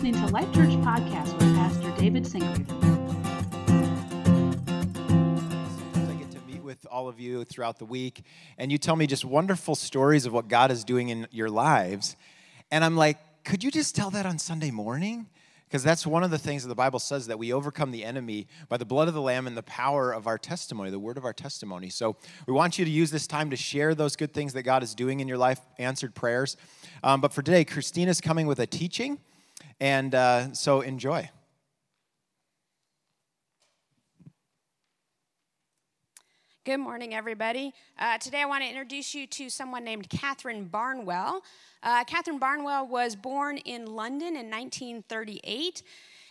listening to Life Church Podcast with Pastor David Sinclair. I get to meet with all of you throughout the week, and you tell me just wonderful stories of what God is doing in your lives. And I'm like, could you just tell that on Sunday morning? Because that's one of the things that the Bible says that we overcome the enemy by the blood of the Lamb and the power of our testimony, the word of our testimony. So we want you to use this time to share those good things that God is doing in your life, answered prayers. Um, but for today, Christina's coming with a teaching, and uh, so enjoy. Good morning, everybody. Uh, today I want to introduce you to someone named Katharine Barnwell. Uh, Katharine Barnwell was born in London in 1938.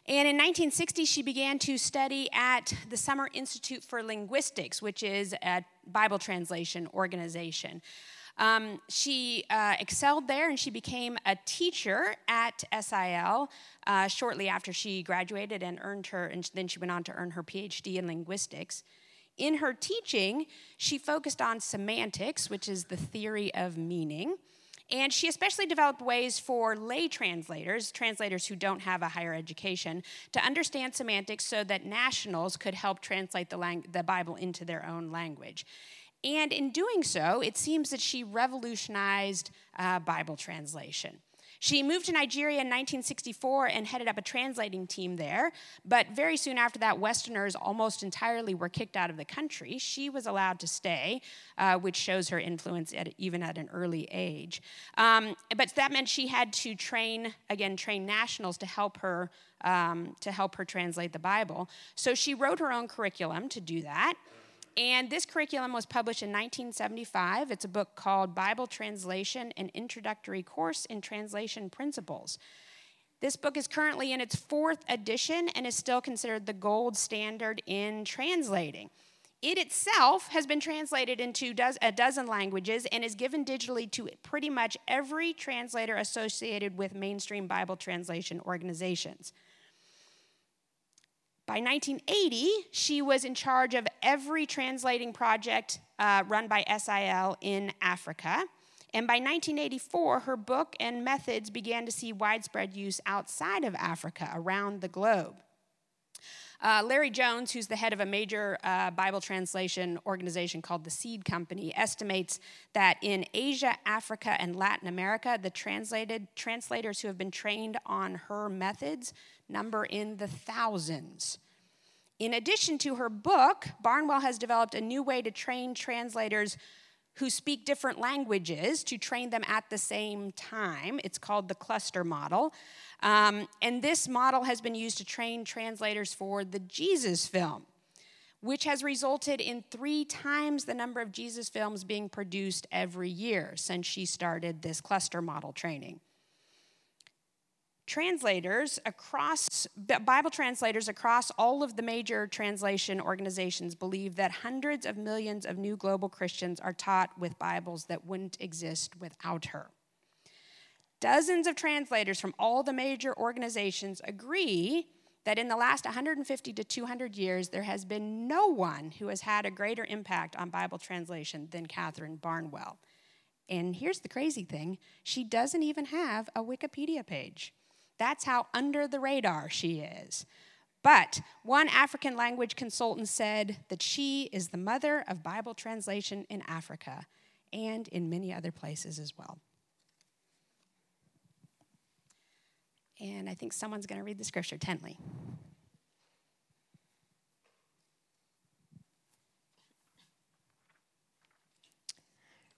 And in 1960, she began to study at the Summer Institute for Linguistics, which is a Bible translation organization. Um, she uh, excelled there and she became a teacher at SIL uh, shortly after she graduated and earned her, and then she went on to earn her PhD in linguistics. In her teaching, she focused on semantics, which is the theory of meaning. And she especially developed ways for lay translators, translators who don't have a higher education, to understand semantics so that nationals could help translate the, lang- the Bible into their own language. And in doing so, it seems that she revolutionized uh, Bible translation. She moved to Nigeria in 1964 and headed up a translating team there. But very soon after that, Westerners almost entirely were kicked out of the country. She was allowed to stay, uh, which shows her influence at, even at an early age. Um, but that meant she had to train, again, train nationals to help her. Um, to help her translate the Bible. So she wrote her own curriculum to do that. And this curriculum was published in 1975. It's a book called Bible Translation An Introductory Course in Translation Principles. This book is currently in its fourth edition and is still considered the gold standard in translating. It itself has been translated into a dozen languages and is given digitally to pretty much every translator associated with mainstream Bible translation organizations. By 1980, she was in charge of every translating project uh, run by SIL in Africa. And by 1984, her book and methods began to see widespread use outside of Africa, around the globe. Uh, Larry Jones, who's the head of a major uh, Bible translation organization called the Seed Company, estimates that in Asia, Africa, and Latin America, the translated translators who have been trained on her methods number in the thousands. In addition to her book, Barnwell has developed a new way to train translators who speak different languages to train them at the same time. It's called the cluster model. Um, and this model has been used to train translators for the Jesus film, which has resulted in three times the number of Jesus films being produced every year since she started this cluster model training translators across bible translators across all of the major translation organizations believe that hundreds of millions of new global christians are taught with bibles that wouldn't exist without her. Dozens of translators from all the major organizations agree that in the last 150 to 200 years there has been no one who has had a greater impact on bible translation than katharine barnwell. And here's the crazy thing she doesn't even have a wikipedia page that's how under the radar she is. But one African language consultant said that she is the mother of Bible translation in Africa and in many other places as well. And I think someone's going to read the scripture. Tenley.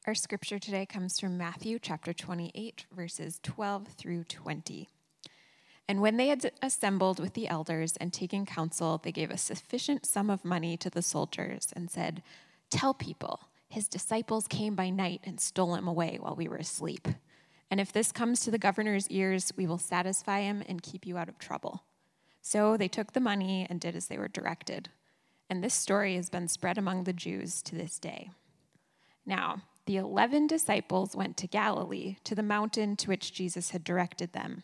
Our scripture today comes from Matthew chapter 28, verses 12 through 20. And when they had assembled with the elders and taken counsel, they gave a sufficient sum of money to the soldiers and said, Tell people, his disciples came by night and stole him away while we were asleep. And if this comes to the governor's ears, we will satisfy him and keep you out of trouble. So they took the money and did as they were directed. And this story has been spread among the Jews to this day. Now, the eleven disciples went to Galilee, to the mountain to which Jesus had directed them.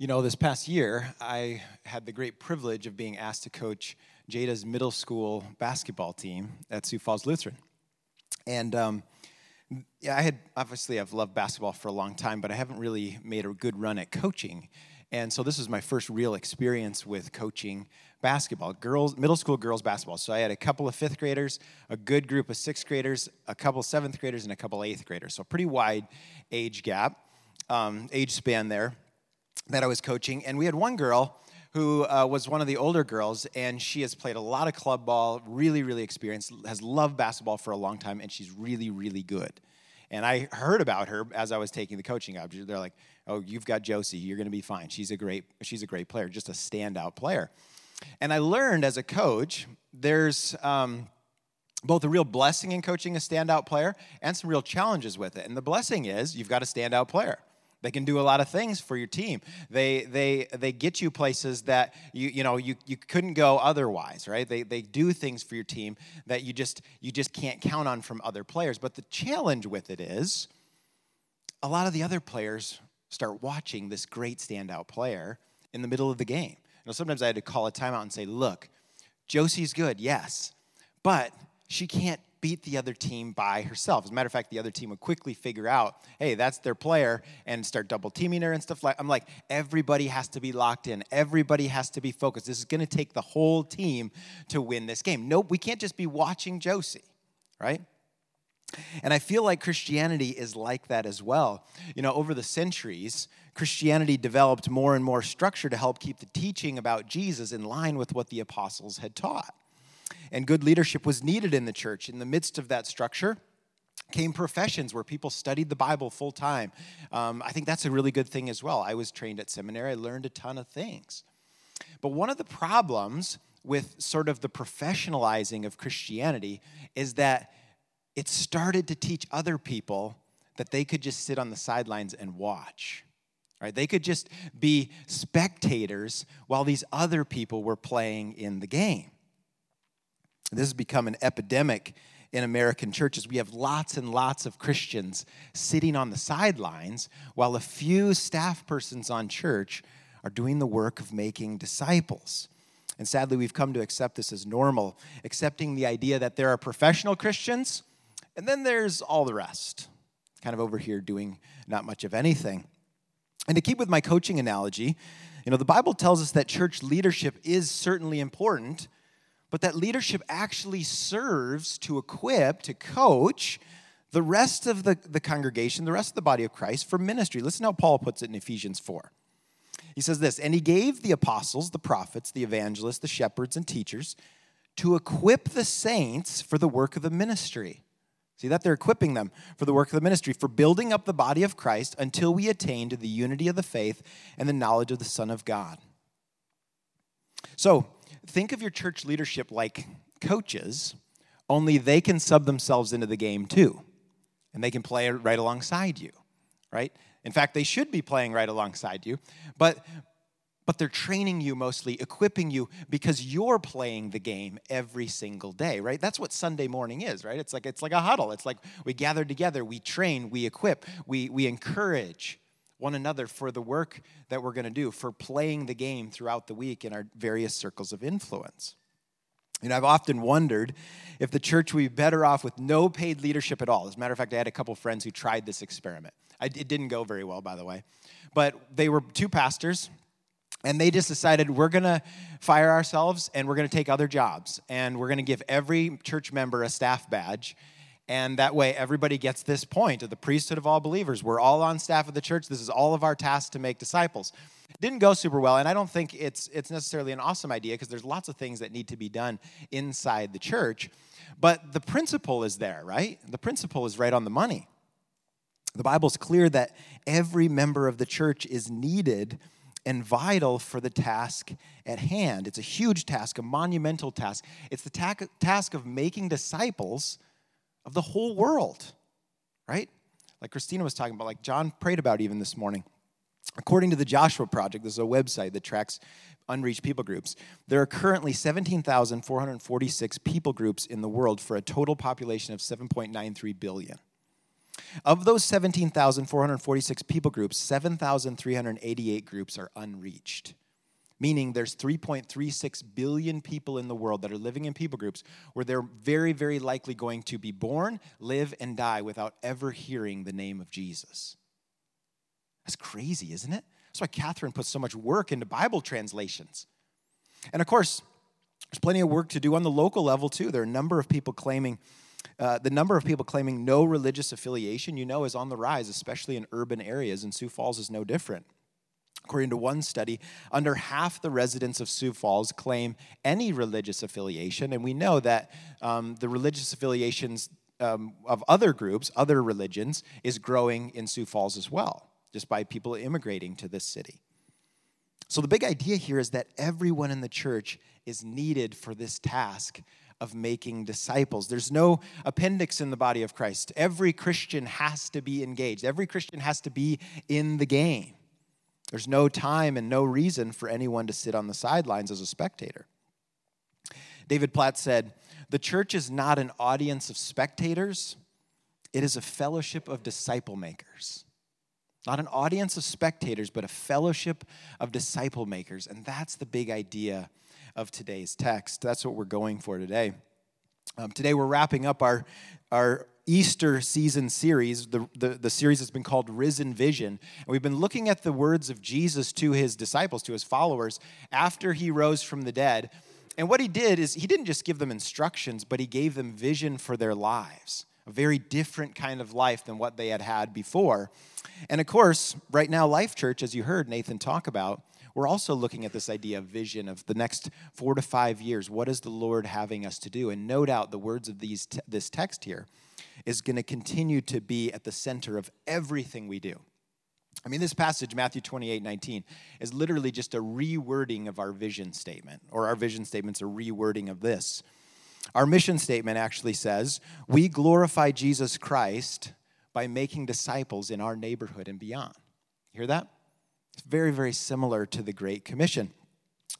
You know, this past year, I had the great privilege of being asked to coach Jada's middle school basketball team at Sioux Falls Lutheran. And um, yeah, I had obviously I've loved basketball for a long time, but I haven't really made a good run at coaching. And so this was my first real experience with coaching basketball, girls, middle school girls basketball. So I had a couple of fifth graders, a good group of sixth graders, a couple seventh graders, and a couple eighth graders. So pretty wide age gap, um, age span there that I was coaching. And we had one girl who uh, was one of the older girls, and she has played a lot of club ball, really, really experienced, has loved basketball for a long time, and she's really, really good. And I heard about her as I was taking the coaching job. They're like, "Oh, you've got Josie. You're going to be fine. She's a great, she's a great player, just a standout player." And I learned as a coach, there's um, both a real blessing in coaching a standout player and some real challenges with it. And the blessing is you've got a standout player. They can do a lot of things for your team. They, they, they get you places that you, you, know, you, you couldn't go otherwise, right? They, they do things for your team that you just, you just can't count on from other players. But the challenge with it is a lot of the other players start watching this great standout player in the middle of the game. You know, sometimes I had to call a timeout and say, look, Josie's good, yes, but she can't beat the other team by herself. As a matter of fact, the other team would quickly figure out, hey, that's their player, and start double teaming her and stuff like. I'm like, everybody has to be locked in. Everybody has to be focused. This is going to take the whole team to win this game. Nope, we can't just be watching Josie, right? And I feel like Christianity is like that as well. You know, over the centuries, Christianity developed more and more structure to help keep the teaching about Jesus in line with what the apostles had taught and good leadership was needed in the church. In the midst of that structure, came professions where people studied the Bible full time. Um, I think that's a really good thing as well. I was trained at seminary, I learned a ton of things. But one of the problems with sort of the professionalizing of Christianity is that it started to teach other people that they could just sit on the sidelines and watch. Right? They could just be spectators while these other people were playing in the game. This has become an epidemic in American churches. We have lots and lots of Christians sitting on the sidelines while a few staff persons on church are doing the work of making disciples. And sadly, we've come to accept this as normal, accepting the idea that there are professional Christians and then there's all the rest, kind of over here doing not much of anything. And to keep with my coaching analogy, you know, the Bible tells us that church leadership is certainly important but that leadership actually serves to equip, to coach the rest of the, the congregation, the rest of the body of Christ for ministry. Listen how Paul puts it in Ephesians 4. He says this, and he gave the apostles, the prophets, the evangelists, the shepherds, and teachers to equip the saints for the work of the ministry. See that? They're equipping them for the work of the ministry, for building up the body of Christ until we attain to the unity of the faith and the knowledge of the Son of God. So, think of your church leadership like coaches, only they can sub themselves into the game too. And they can play right alongside you, right? In fact, they should be playing right alongside you, but but they're training you mostly, equipping you because you're playing the game every single day, right? That's what Sunday morning is, right? It's like it's like a huddle. It's like we gather together, we train, we equip, we we encourage, one another for the work that we're going to do, for playing the game throughout the week in our various circles of influence. You know, I've often wondered if the church would be better off with no paid leadership at all. As a matter of fact, I had a couple friends who tried this experiment. I, it didn't go very well, by the way. But they were two pastors, and they just decided we're going to fire ourselves and we're going to take other jobs. And we're going to give every church member a staff badge and that way, everybody gets this point of the priesthood of all believers. We're all on staff of the church. This is all of our task to make disciples. It didn't go super well, and I don't think it's, it's necessarily an awesome idea because there's lots of things that need to be done inside the church. But the principle is there, right? The principle is right on the money. The Bible's clear that every member of the church is needed and vital for the task at hand. It's a huge task, a monumental task. It's the ta- task of making disciples of the whole world, right? Like Christina was talking about, like John prayed about even this morning. According to the Joshua Project, this is a website that tracks unreached people groups. There are currently 17,446 people groups in the world for a total population of 7.93 billion. Of those 17,446 people groups, 7,388 groups are unreached, meaning there's 3.36 billion people in the world that are living in people groups where they're very, very likely going to be born, live, and die without ever hearing the name of Jesus. That's crazy, isn't it? That's why Katharine puts so much work into Bible translations. And of course, there's plenty of work to do on the local level too. There are a number of people claiming uh, the number of people claiming no religious affiliation, you know, is on the rise, especially in urban areas, and Sioux Falls is no different. According to one study, under half the residents of Sioux Falls claim any religious affiliation, and we know that um, the religious affiliations um, of other groups, other religions, is growing in Sioux Falls as well, just by people immigrating to this city. So, the big idea here is that everyone in the church is needed for this task of making disciples. There's no appendix in the body of Christ. Every Christian has to be engaged, every Christian has to be in the game. There's no time and no reason for anyone to sit on the sidelines as a spectator. David Platt said, The church is not an audience of spectators, it is a fellowship of disciple makers. Not an audience of spectators, but a fellowship of disciple makers. And that's the big idea of today's text. That's what we're going for today. Um, today we're wrapping up our, our Easter season series, the, the, the series has been called Risen Vision. And we've been looking at the words of Jesus to his disciples, to his followers, after he rose from the dead. And what he did is he didn't just give them instructions, but he gave them vision for their lives, a very different kind of life than what they had had before. And of course, right now, Life Church, as you heard Nathan talk about, we're also looking at this idea of vision of the next four to five years. What is the Lord having us to do? And no doubt the words of these te- this text here is going to continue to be at the center of everything we do. I mean, this passage, Matthew 28 19, is literally just a rewording of our vision statement, or our vision statement's a rewording of this. Our mission statement actually says, We glorify Jesus Christ by making disciples in our neighborhood and beyond. Hear that? It's very, very similar to the Great Commission.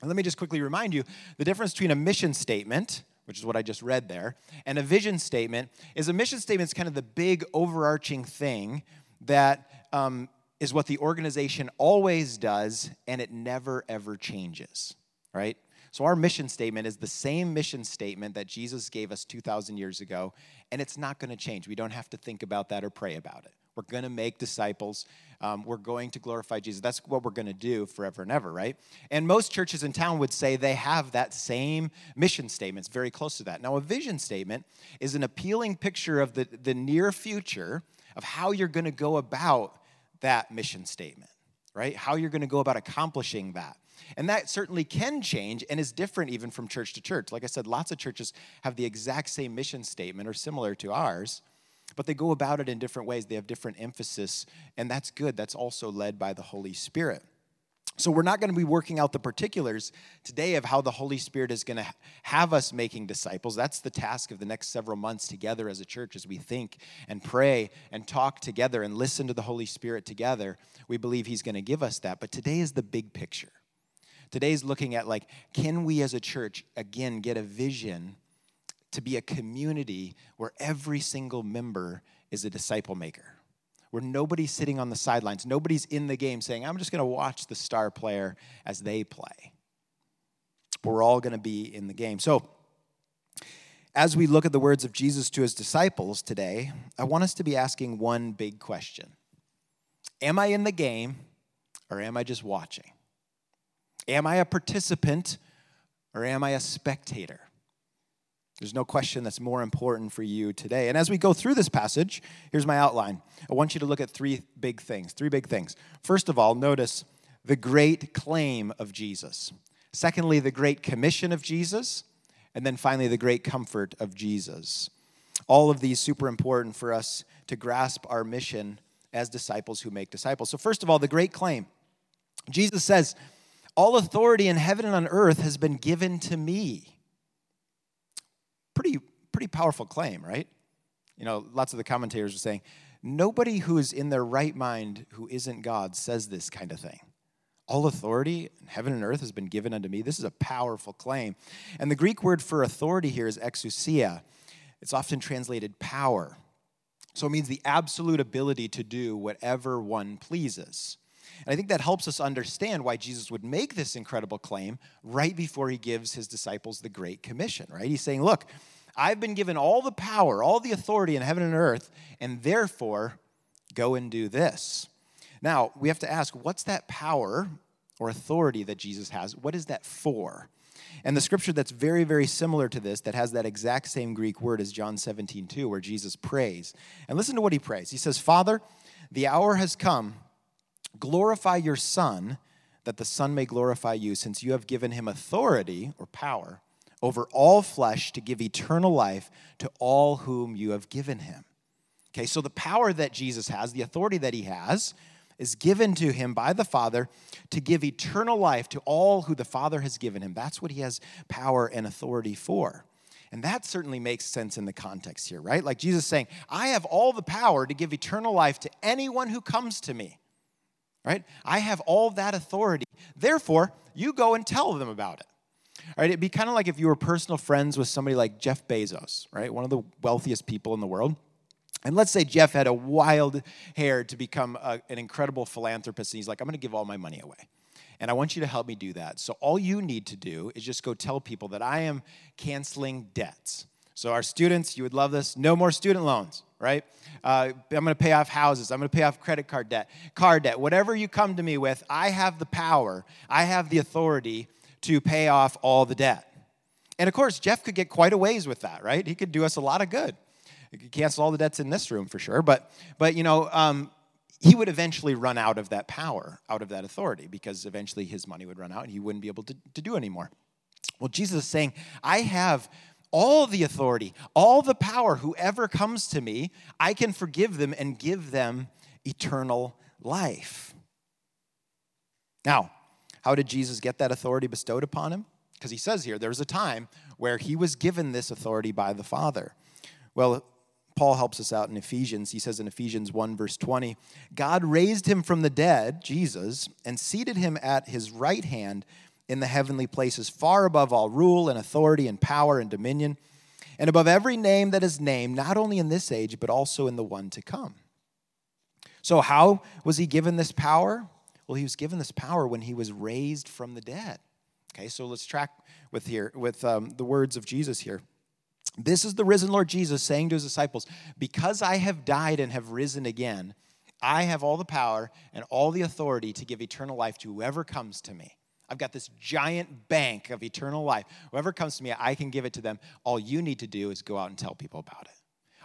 And let me just quickly remind you the difference between a mission statement, which is what I just read there, and a vision statement is a mission statement is kind of the big overarching thing that um, is what the organization always does and it never ever changes, right? So, our mission statement is the same mission statement that Jesus gave us 2,000 years ago, and it's not going to change. We don't have to think about that or pray about it. We're going to make disciples. Um, we're going to glorify Jesus. That's what we're going to do forever and ever, right? And most churches in town would say they have that same mission statement. It's very close to that. Now, a vision statement is an appealing picture of the, the near future of how you're going to go about that mission statement, right? How you're going to go about accomplishing that. And that certainly can change and is different even from church to church. Like I said, lots of churches have the exact same mission statement or similar to ours but they go about it in different ways. They have different emphasis, and that's good. That's also led by the Holy Spirit. So, we're not going to be working out the particulars today of how the Holy Spirit is going to have us making disciples. That's the task of the next several months together as a church as we think and pray and talk together and listen to the Holy Spirit together. We believe He's going to give us that. But today is the big picture. Today's looking at, like, can we as a church, again, get a vision to be a community where every single member is a disciple maker, where nobody's sitting on the sidelines, nobody's in the game saying, I'm just going to watch the star player as they play. We're all going to be in the game. So, as we look at the words of Jesus to his disciples today, I want us to be asking one big question Am I in the game or am I just watching? Am I a participant or am I a spectator? There's no question that's more important for you today. And as we go through this passage, here's my outline. I want you to look at three big things. Three big things. First of all, notice the great claim of Jesus. Secondly, the great commission of Jesus. And then finally, the great comfort of Jesus. All of these super important for us to grasp our mission as disciples who make disciples. So, first of all, the great claim. Jesus says, All authority in heaven and on earth has been given to me. Pretty, powerful claim, right? You know, lots of the commentators are saying, nobody who is in their right mind who isn't God says this kind of thing. All authority in heaven and earth has been given unto me. This is a powerful claim. And the Greek word for authority here is exousia. It's often translated power. So it means the absolute ability to do whatever one pleases. And I think that helps us understand why Jesus would make this incredible claim right before he gives his disciples the Great Commission, right? He's saying, Look, I've been given all the power, all the authority in heaven and earth, and therefore go and do this. Now, we have to ask what's that power or authority that Jesus has? What is that for? And the scripture that's very, very similar to this, that has that exact same Greek word as John 17, 2, where Jesus prays. And listen to what he prays. He says, Father, the hour has come. Glorify your Son, that the Son may glorify you, since you have given him authority or power over all flesh to give eternal life to all whom you have given him. Okay, so the power that Jesus has, the authority that he has, is given to him by the Father to give eternal life to all who the Father has given him. That's what he has power and authority for. And that certainly makes sense in the context here, right? Like Jesus saying, I have all the power to give eternal life to anyone who comes to me, right? I have all that authority. Therefore, you go and tell them about it. Right, it'd be kind of like if you were personal friends with somebody like Jeff Bezos, right? One of the wealthiest people in the world. And let's say Jeff had a wild hair to become a, an incredible philanthropist, and he's like, I'm going to give all my money away. And I want you to help me do that. So all you need to do is just go tell people that I am canceling debts. So our students, you would love this. No more student loans, right? Uh, I'm going to pay off houses. I'm going to pay off credit card debt, car debt. Whatever you come to me with, I have the power. I have the authority to pay off all the debt. And of course, Jeff could get quite a ways with that, right? He could do us a lot of good He could cancel all the debts in this room for sure. But, but you know, um, he would eventually run out of that power, out of that authority, because eventually his money would run out and he wouldn't be able to, to do anymore. Well, Jesus is saying, I have all the authority, all the power. Whoever comes to me, I can forgive them and give them eternal life. Now, how did Jesus get that authority bestowed upon him? Because he says here, there was a time where he was given this authority by the Father. Well, Paul helps us out in Ephesians. He says in Ephesians 1, verse 20, God raised him from the dead, Jesus, and seated him at his right hand in the heavenly places, far above all rule and authority and power and dominion, and above every name that is named, not only in this age, but also in the one to come. So, how was he given this power? Well, he was given this power when he was raised from the dead. Okay, so let's track with here with um, the words of Jesus here. This is the risen Lord Jesus saying to his disciples, Because I have died and have risen again, I have all the power and all the authority to give eternal life to whoever comes to me. I've got this giant bank of eternal life. Whoever comes to me, I can give it to them. All you need to do is go out and tell people about it.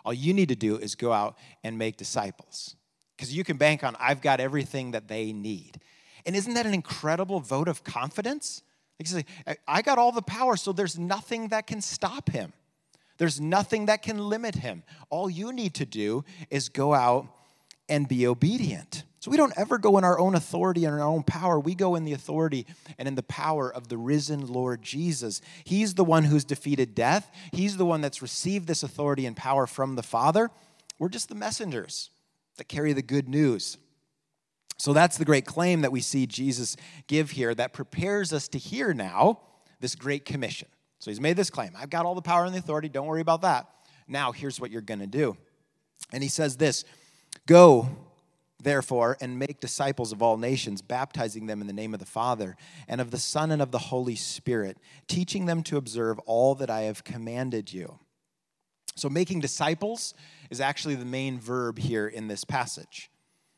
All you need to do is go out and make disciples. Because you can bank on, I've got everything that they need. And isn't that an incredible vote of confidence? Like, I got all the power, so there's nothing that can stop him. There's nothing that can limit him. All you need to do is go out and be obedient. So we don't ever go in our own authority and our own power. We go in the authority and in the power of the risen Lord Jesus. He's the one who's defeated death, He's the one that's received this authority and power from the Father. We're just the messengers that carry the good news. So that's the great claim that we see Jesus give here that prepares us to hear now this great commission. So he's made this claim I've got all the power and the authority. Don't worry about that. Now, here's what you're going to do. And he says this Go, therefore, and make disciples of all nations, baptizing them in the name of the Father, and of the Son, and of the Holy Spirit, teaching them to observe all that I have commanded you. So, making disciples is actually the main verb here in this passage.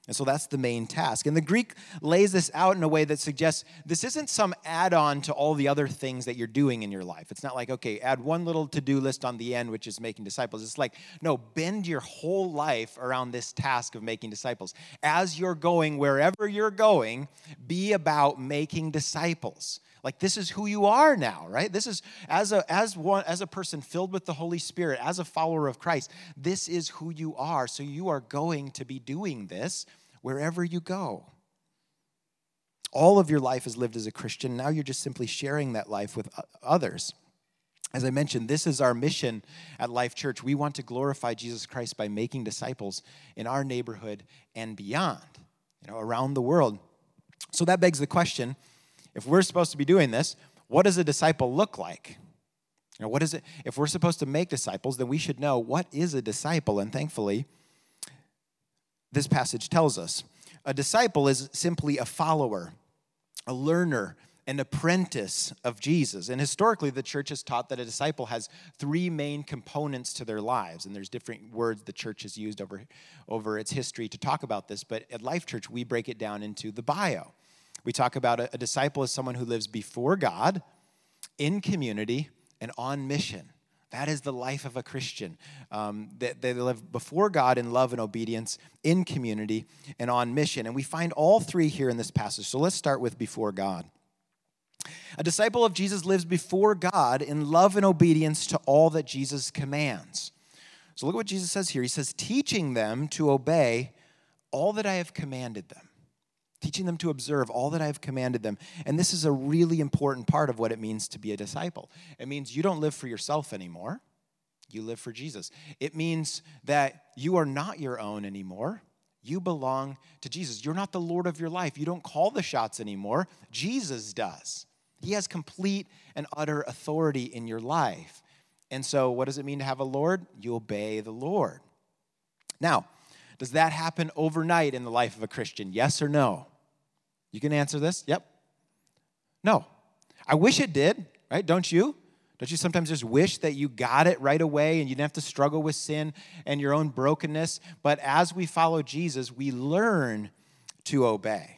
And so that's the main task. And the Greek lays this out in a way that suggests this isn't some add on to all the other things that you're doing in your life. It's not like, okay, add one little to do list on the end, which is making disciples. It's like, no, bend your whole life around this task of making disciples. As you're going, wherever you're going, be about making disciples like this is who you are now right this is as a as one as a person filled with the holy spirit as a follower of christ this is who you are so you are going to be doing this wherever you go all of your life is lived as a Christian. Now you're just simply sharing that life with others. As I mentioned, this is our mission at Life Church. We want to glorify Jesus Christ by making disciples in our neighborhood and beyond, you know, around the world. So that begs the question if we're supposed to be doing this, what does a disciple look like? You know, what is it? If we're supposed to make disciples, then we should know what is a disciple. And thankfully, this passage tells us. A disciple is simply a follower, a learner, an apprentice of Jesus. And historically, the church has taught that a disciple has three main components to their lives. And there's different words the church has used over, over its history to talk about this. But at Life Church, we break it down into the bio. We talk about a, a disciple as someone who lives before God, in community, and on mission. That is the life of a Christian. Um, they, they live before God in love and obedience, in community, and on mission. And we find all three here in this passage. So let's start with before God. A disciple of Jesus lives before God in love and obedience to all that Jesus commands. So look at what Jesus says here. He says, teaching them to obey all that I have commanded them, teaching them to observe all that I have commanded them. And this is a really important part of what it means to be a disciple. It means you don't live for yourself anymore, you live for Jesus. It means that you are not your own anymore. You belong to Jesus. You're not the Lord of your life. You don't call the shots anymore. Jesus does. He has complete and utter authority in your life. And so, what does it mean to have a Lord? You obey the Lord. Now, does that happen overnight in the life of a Christian? Yes or no? You can answer this. Yep. No. I wish it did, right? Don't you? Don't you sometimes just wish that you got it right away and you didn't have to struggle with sin and your own brokenness? But as we follow Jesus, we learn to obey.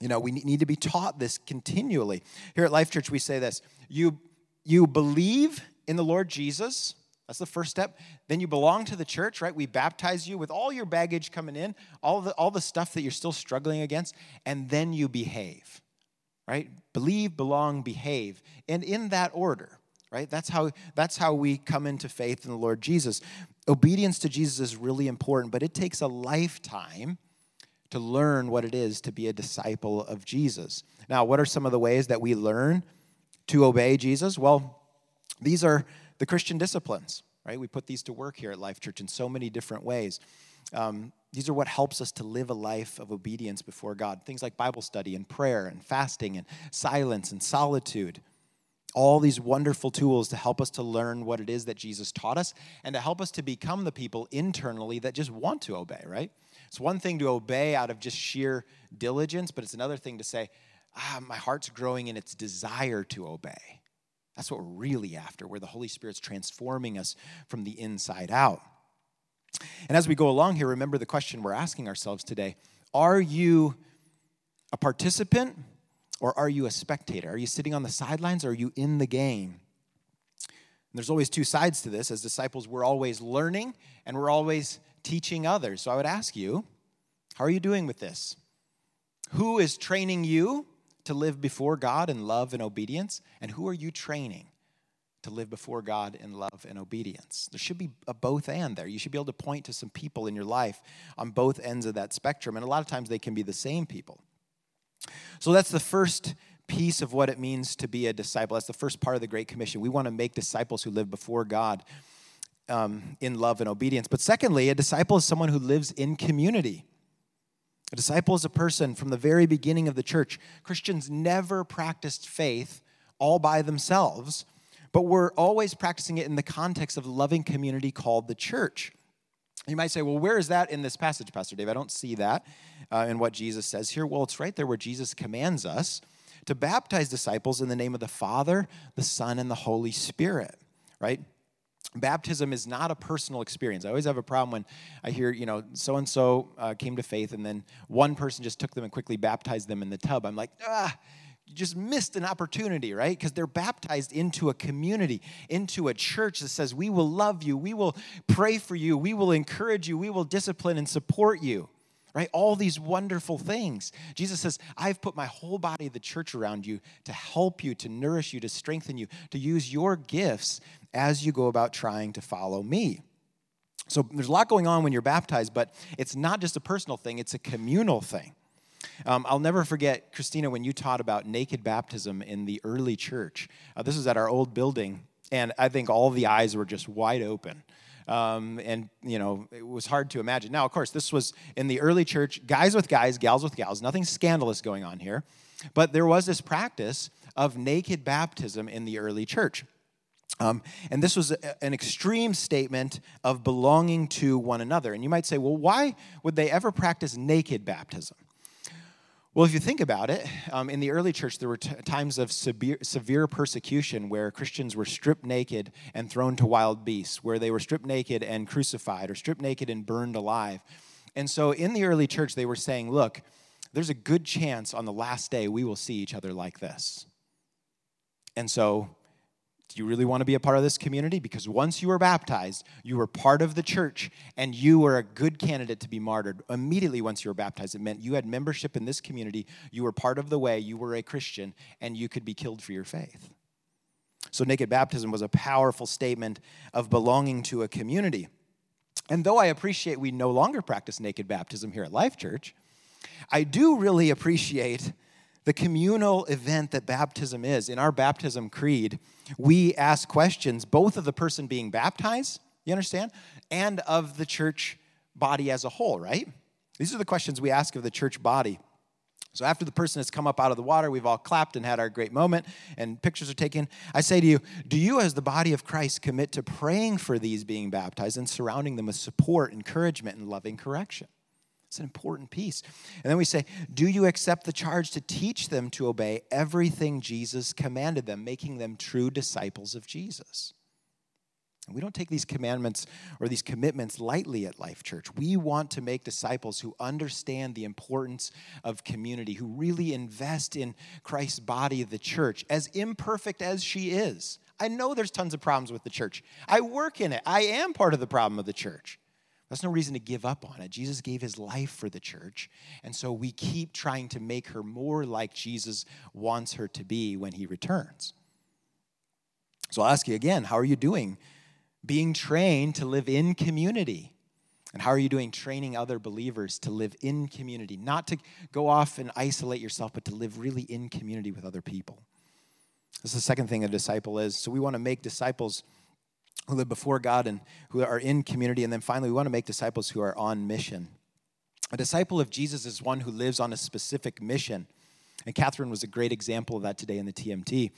You know, we need to be taught this continually. Here at Life Church, we say this you, you believe in the Lord Jesus. That's the first step. Then you belong to the church, right? We baptize you with all your baggage coming in, all the, all the stuff that you're still struggling against, and then you behave, right? Believe, belong, behave. And in that order, right? That's how, that's how we come into faith in the Lord Jesus. Obedience to Jesus is really important, but it takes a lifetime to learn what it is to be a disciple of Jesus. Now, what are some of the ways that we learn to obey Jesus? Well, these are the Christian disciplines, right? We put these to work here at Life Church in so many different ways. Um, these are what helps us to live a life of obedience before God. Things like Bible study and prayer and fasting and silence and solitude. All these wonderful tools to help us to learn what it is that Jesus taught us and to help us to become the people internally that just want to obey, right? It's one thing to obey out of just sheer diligence, but it's another thing to say, ah, my heart's growing in its desire to obey. That's what we're really after, where the Holy Spirit's transforming us from the inside out. And as we go along here, remember the question we're asking ourselves today Are you a participant or are you a spectator? Are you sitting on the sidelines or are you in the game? And there's always two sides to this. As disciples, we're always learning and we're always teaching others. So I would ask you, how are you doing with this? Who is training you to live before God in love and obedience? And who are you training to live before God in love and obedience? There should be a both and there. You should be able to point to some people in your life on both ends of that spectrum. And a lot of times they can be the same people. So that's the first piece of what it means to be a disciple. That's the first part of the Great Commission. We want to make disciples who live before God um, in love and obedience. But secondly, a disciple is someone who lives in community. A disciple is a person from the very beginning of the church. Christians never practiced faith all by themselves, but we're always practicing it in the context of a loving community called the church. You might say, well, where is that in this passage, Pastor Dave? I don't see that uh, in what Jesus says here. Well, it's right there where Jesus commands us to baptize disciples in the name of the Father, the Son, and the Holy Spirit, right? Baptism is not a personal experience. I always have a problem when I hear, you know, so and so came to faith and then one person just took them and quickly baptized them in the tub. I'm like, ah, you just missed an opportunity, right? Because they're baptized into a community, into a church that says, we will love you, we will pray for you, we will encourage you, we will discipline and support you. Right? All these wonderful things. Jesus says, I've put my whole body, the church, around you to help you, to nourish you, to strengthen you, to use your gifts as you go about trying to follow me. So there's a lot going on when you're baptized, but it's not just a personal thing, it's a communal thing. Um, I'll never forget, Christina, when you taught about naked baptism in the early church. Uh, this was at our old building, and I think all the eyes were just wide open. Um, and you know it was hard to imagine. Now, of course, this was in the early church, guys with guys, gals with gals. Nothing scandalous going on here, but there was this practice of naked baptism in the early church. Um, and this was a, an extreme statement of belonging to one another. And you might say, well, why would they ever practice naked baptism? Well, if you think about it, um, in the early church, there were t- times of severe, severe persecution where Christians were stripped naked and thrown to wild beasts, where they were stripped naked and crucified, or stripped naked and burned alive. And so in the early church, they were saying, look, there's a good chance on the last day we will see each other like this. And so do you really want to be a part of this community? Because once you were baptized, you were part of the church and you were a good candidate to be martyred. Immediately once you were baptized, it meant you had membership in this community, you were part of the way, you were a Christian, and you could be killed for your faith. So, naked baptism was a powerful statement of belonging to a community. And though I appreciate we no longer practice naked baptism here at Life Church, I do really appreciate the communal event that baptism is. In our baptism creed, we ask questions both of the person being baptized, you understand, and of the church body as a whole, right? These are the questions we ask of the church body. So after the person has come up out of the water, we've all clapped and had our great moment, and pictures are taken. I say to you, do you, as the body of Christ, commit to praying for these being baptized and surrounding them with support, encouragement, and loving correction? It's an important piece. And then we say, Do you accept the charge to teach them to obey everything Jesus commanded them, making them true disciples of Jesus? And we don't take these commandments or these commitments lightly at Life Church. We want to make disciples who understand the importance of community, who really invest in Christ's body, the church, as imperfect as she is. I know there's tons of problems with the church. I work in it, I am part of the problem of the church. That's no reason to give up on it. Jesus gave his life for the church. And so we keep trying to make her more like Jesus wants her to be when he returns. So I'll ask you again how are you doing being trained to live in community? And how are you doing training other believers to live in community? Not to go off and isolate yourself, but to live really in community with other people. This is the second thing a disciple is. So we want to make disciples who live before God and who are in community. And then finally, we want to make disciples who are on mission. A disciple of Jesus is one who lives on a specific mission. And Katharine was a great example of that today in the TMT.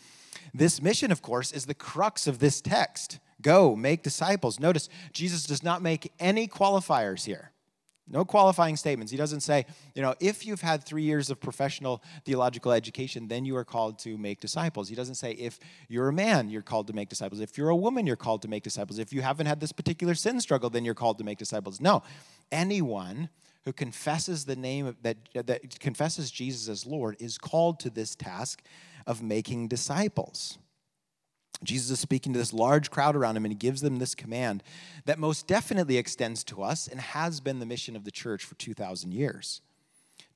This mission, of course, is the crux of this text go, make disciples. Notice, Jesus does not make any qualifiers here. No qualifying statements. He doesn't say, you know, if you've had three years of professional theological education, then you are called to make disciples. He doesn't say, if you're a man, you're called to make disciples. If you're a woman, you're called to make disciples. If you haven't had this particular sin struggle, then you're called to make disciples. No. Anyone who confesses the name of, that, that confesses Jesus as Lord is called to this task of making disciples. Jesus is speaking to this large crowd around him, and he gives them this command that most definitely extends to us and has been the mission of the church for 2,000 years.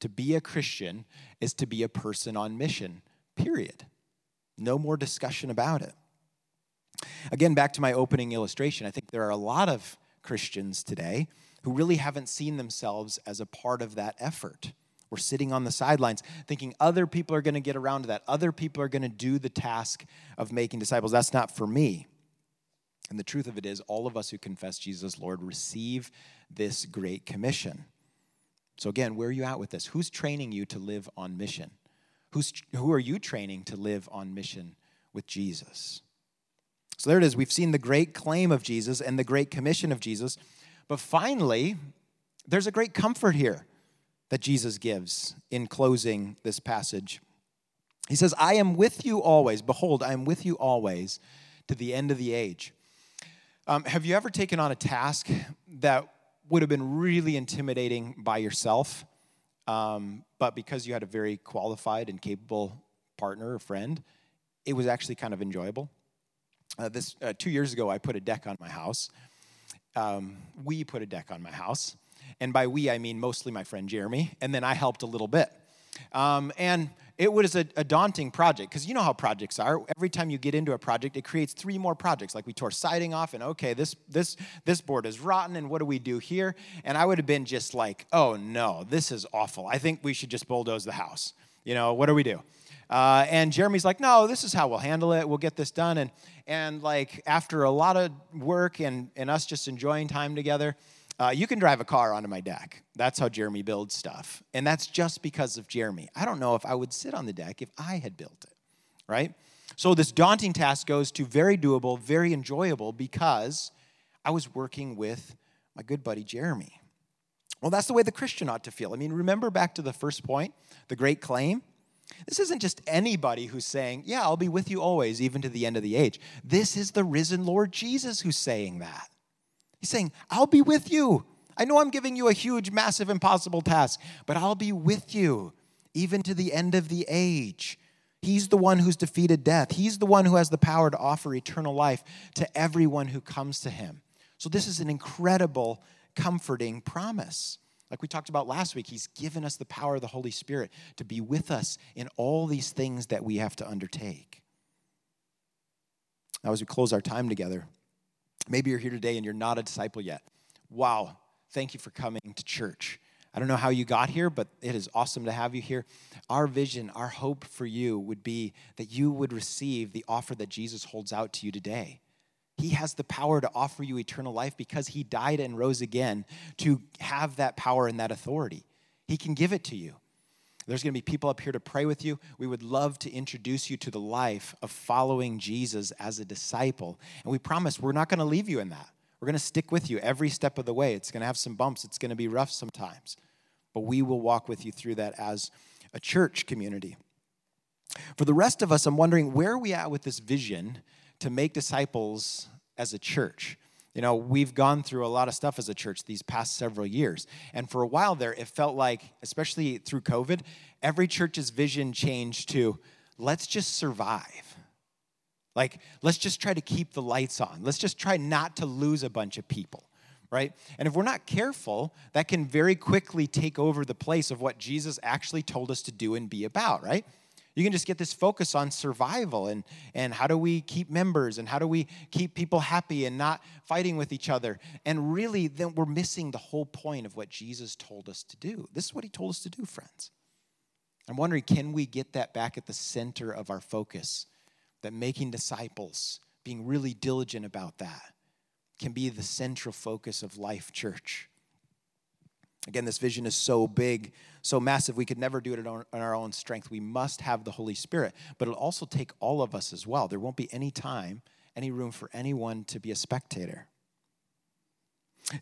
To be a Christian is to be a person on mission, period. No more discussion about it. Again, back to my opening illustration, I think there are a lot of Christians today who really haven't seen themselves as a part of that effort. We're sitting on the sidelines thinking other people are going to get around to that. Other people are going to do the task of making disciples. That's not for me. And the truth of it is, all of us who confess Jesus Lord receive this great commission. So, again, where are you at with this? Who's training you to live on mission? Who's, who are you training to live on mission with Jesus? So, there it is. We've seen the great claim of Jesus and the great commission of Jesus. But finally, there's a great comfort here that Jesus gives in closing this passage. He says, I am with you always. Behold, I am with you always to the end of the age. Um, have you ever taken on a task that would have been really intimidating by yourself, um, but because you had a very qualified and capable partner or friend, it was actually kind of enjoyable? Uh, this uh, two years ago, I put a deck on my house. Um, we put a deck on my house. And by we, I mean mostly my friend Jeremy, and then I helped a little bit. Um, and it was a, a daunting project because you know how projects are. Every time you get into a project, it creates three more projects. Like we tore siding off, and okay, this this this board is rotten, and what do we do here? And I would have been just like, oh no, this is awful. I think we should just bulldoze the house. You know, what do we do? Uh, and Jeremy's like, no, this is how we'll handle it. We'll get this done. And and like after a lot of work and and us just enjoying time together, uh, you can drive a car onto my deck. That's how Jeremy builds stuff. And that's just because of Jeremy. I don't know if I would sit on the deck if I had built it, right? So this daunting task goes to very doable, very enjoyable because I was working with my good buddy Jeremy. Well, that's the way the Christian ought to feel. I mean, remember back to the first point, the great claim? This isn't just anybody who's saying, Yeah, I'll be with you always, even to the end of the age. This is the risen Lord Jesus who's saying that. He's saying, I'll be with you. I know I'm giving you a huge, massive, impossible task, but I'll be with you even to the end of the age. He's the one who's defeated death. He's the one who has the power to offer eternal life to everyone who comes to him. So, this is an incredible, comforting promise. Like we talked about last week, He's given us the power of the Holy Spirit to be with us in all these things that we have to undertake. Now, as we close our time together, Maybe you're here today and you're not a disciple yet. Wow, thank you for coming to church. I don't know how you got here, but it is awesome to have you here. Our vision, our hope for you would be that you would receive the offer that Jesus holds out to you today. He has the power to offer you eternal life because he died and rose again to have that power and that authority. He can give it to you. There's going to be people up here to pray with you. We would love to introduce you to the life of following Jesus as a disciple. And we promise we're not going to leave you in that. We're going to stick with you every step of the way. It's going to have some bumps, it's going to be rough sometimes. But we will walk with you through that as a church community. For the rest of us, I'm wondering where are we at with this vision to make disciples as a church? You know, we've gone through a lot of stuff as a church these past several years. And for a while there, it felt like, especially through COVID, every church's vision changed to let's just survive. Like, let's just try to keep the lights on. Let's just try not to lose a bunch of people, right? And if we're not careful, that can very quickly take over the place of what Jesus actually told us to do and be about, right? You can just get this focus on survival and, and how do we keep members and how do we keep people happy and not fighting with each other. And really, then we're missing the whole point of what Jesus told us to do. This is what he told us to do, friends. I'm wondering, can we get that back at the center of our focus? That making disciples, being really diligent about that, can be the central focus of Life Church. Again, this vision is so big, so massive, we could never do it on our own strength. We must have the Holy Spirit, but it'll also take all of us as well. There won't be any time, any room for anyone to be a spectator.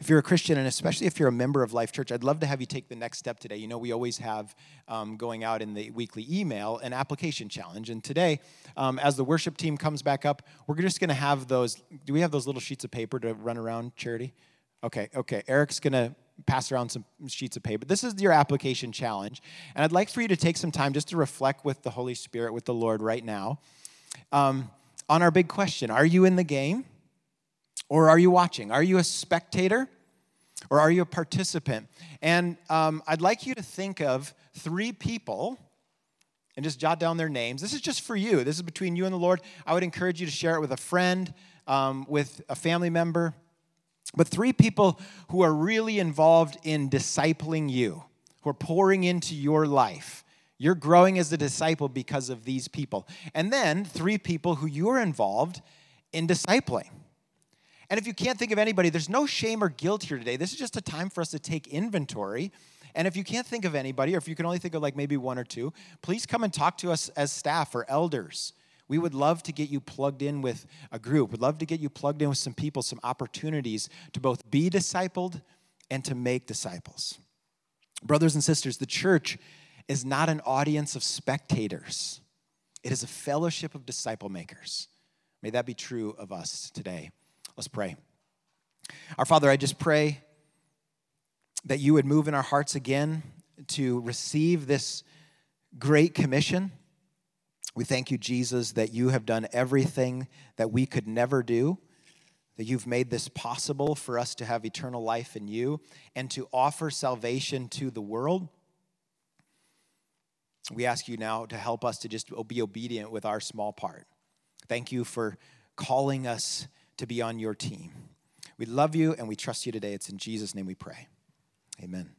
If you're a Christian, and especially if you're a member of Life Church, I'd love to have you take the next step today. You know, we always have um, going out in the weekly email an application challenge. And today, um, as the worship team comes back up, we're just going to have those. Do we have those little sheets of paper to run around, Charity? Okay, okay. Eric's going to pass around some sheets of paper. This is your application challenge. And I'd like for you to take some time just to reflect with the Holy Spirit, with the Lord right now, um, on our big question Are you in the game or are you watching? Are you a spectator or are you a participant? And um, I'd like you to think of three people and just jot down their names. This is just for you, this is between you and the Lord. I would encourage you to share it with a friend, um, with a family member but three people who are really involved in discipling you, who are pouring into your life. You're growing as a disciple because of these people. And then three people who you're involved in discipling. And if you can't think of anybody, there's no shame or guilt here today. This is just a time for us to take inventory. And if you can't think of anybody, or if you can only think of like maybe one or two, please come and talk to us as staff or elders. We would love to get you plugged in with a group. We'd love to get you plugged in with some people, some opportunities to both be discipled and to make disciples. Brothers and sisters, the church is not an audience of spectators, it is a fellowship of disciple makers. May that be true of us today. Let's pray. Our Father, I just pray that you would move in our hearts again to receive this great commission we thank you, Jesus, that you have done everything that we could never do, that you've made this possible for us to have eternal life in you and to offer salvation to the world. We ask you now to help us to just be obedient with our small part. Thank you for calling us to be on your team. We love you and we trust you today. It's in Jesus' name we pray. Amen.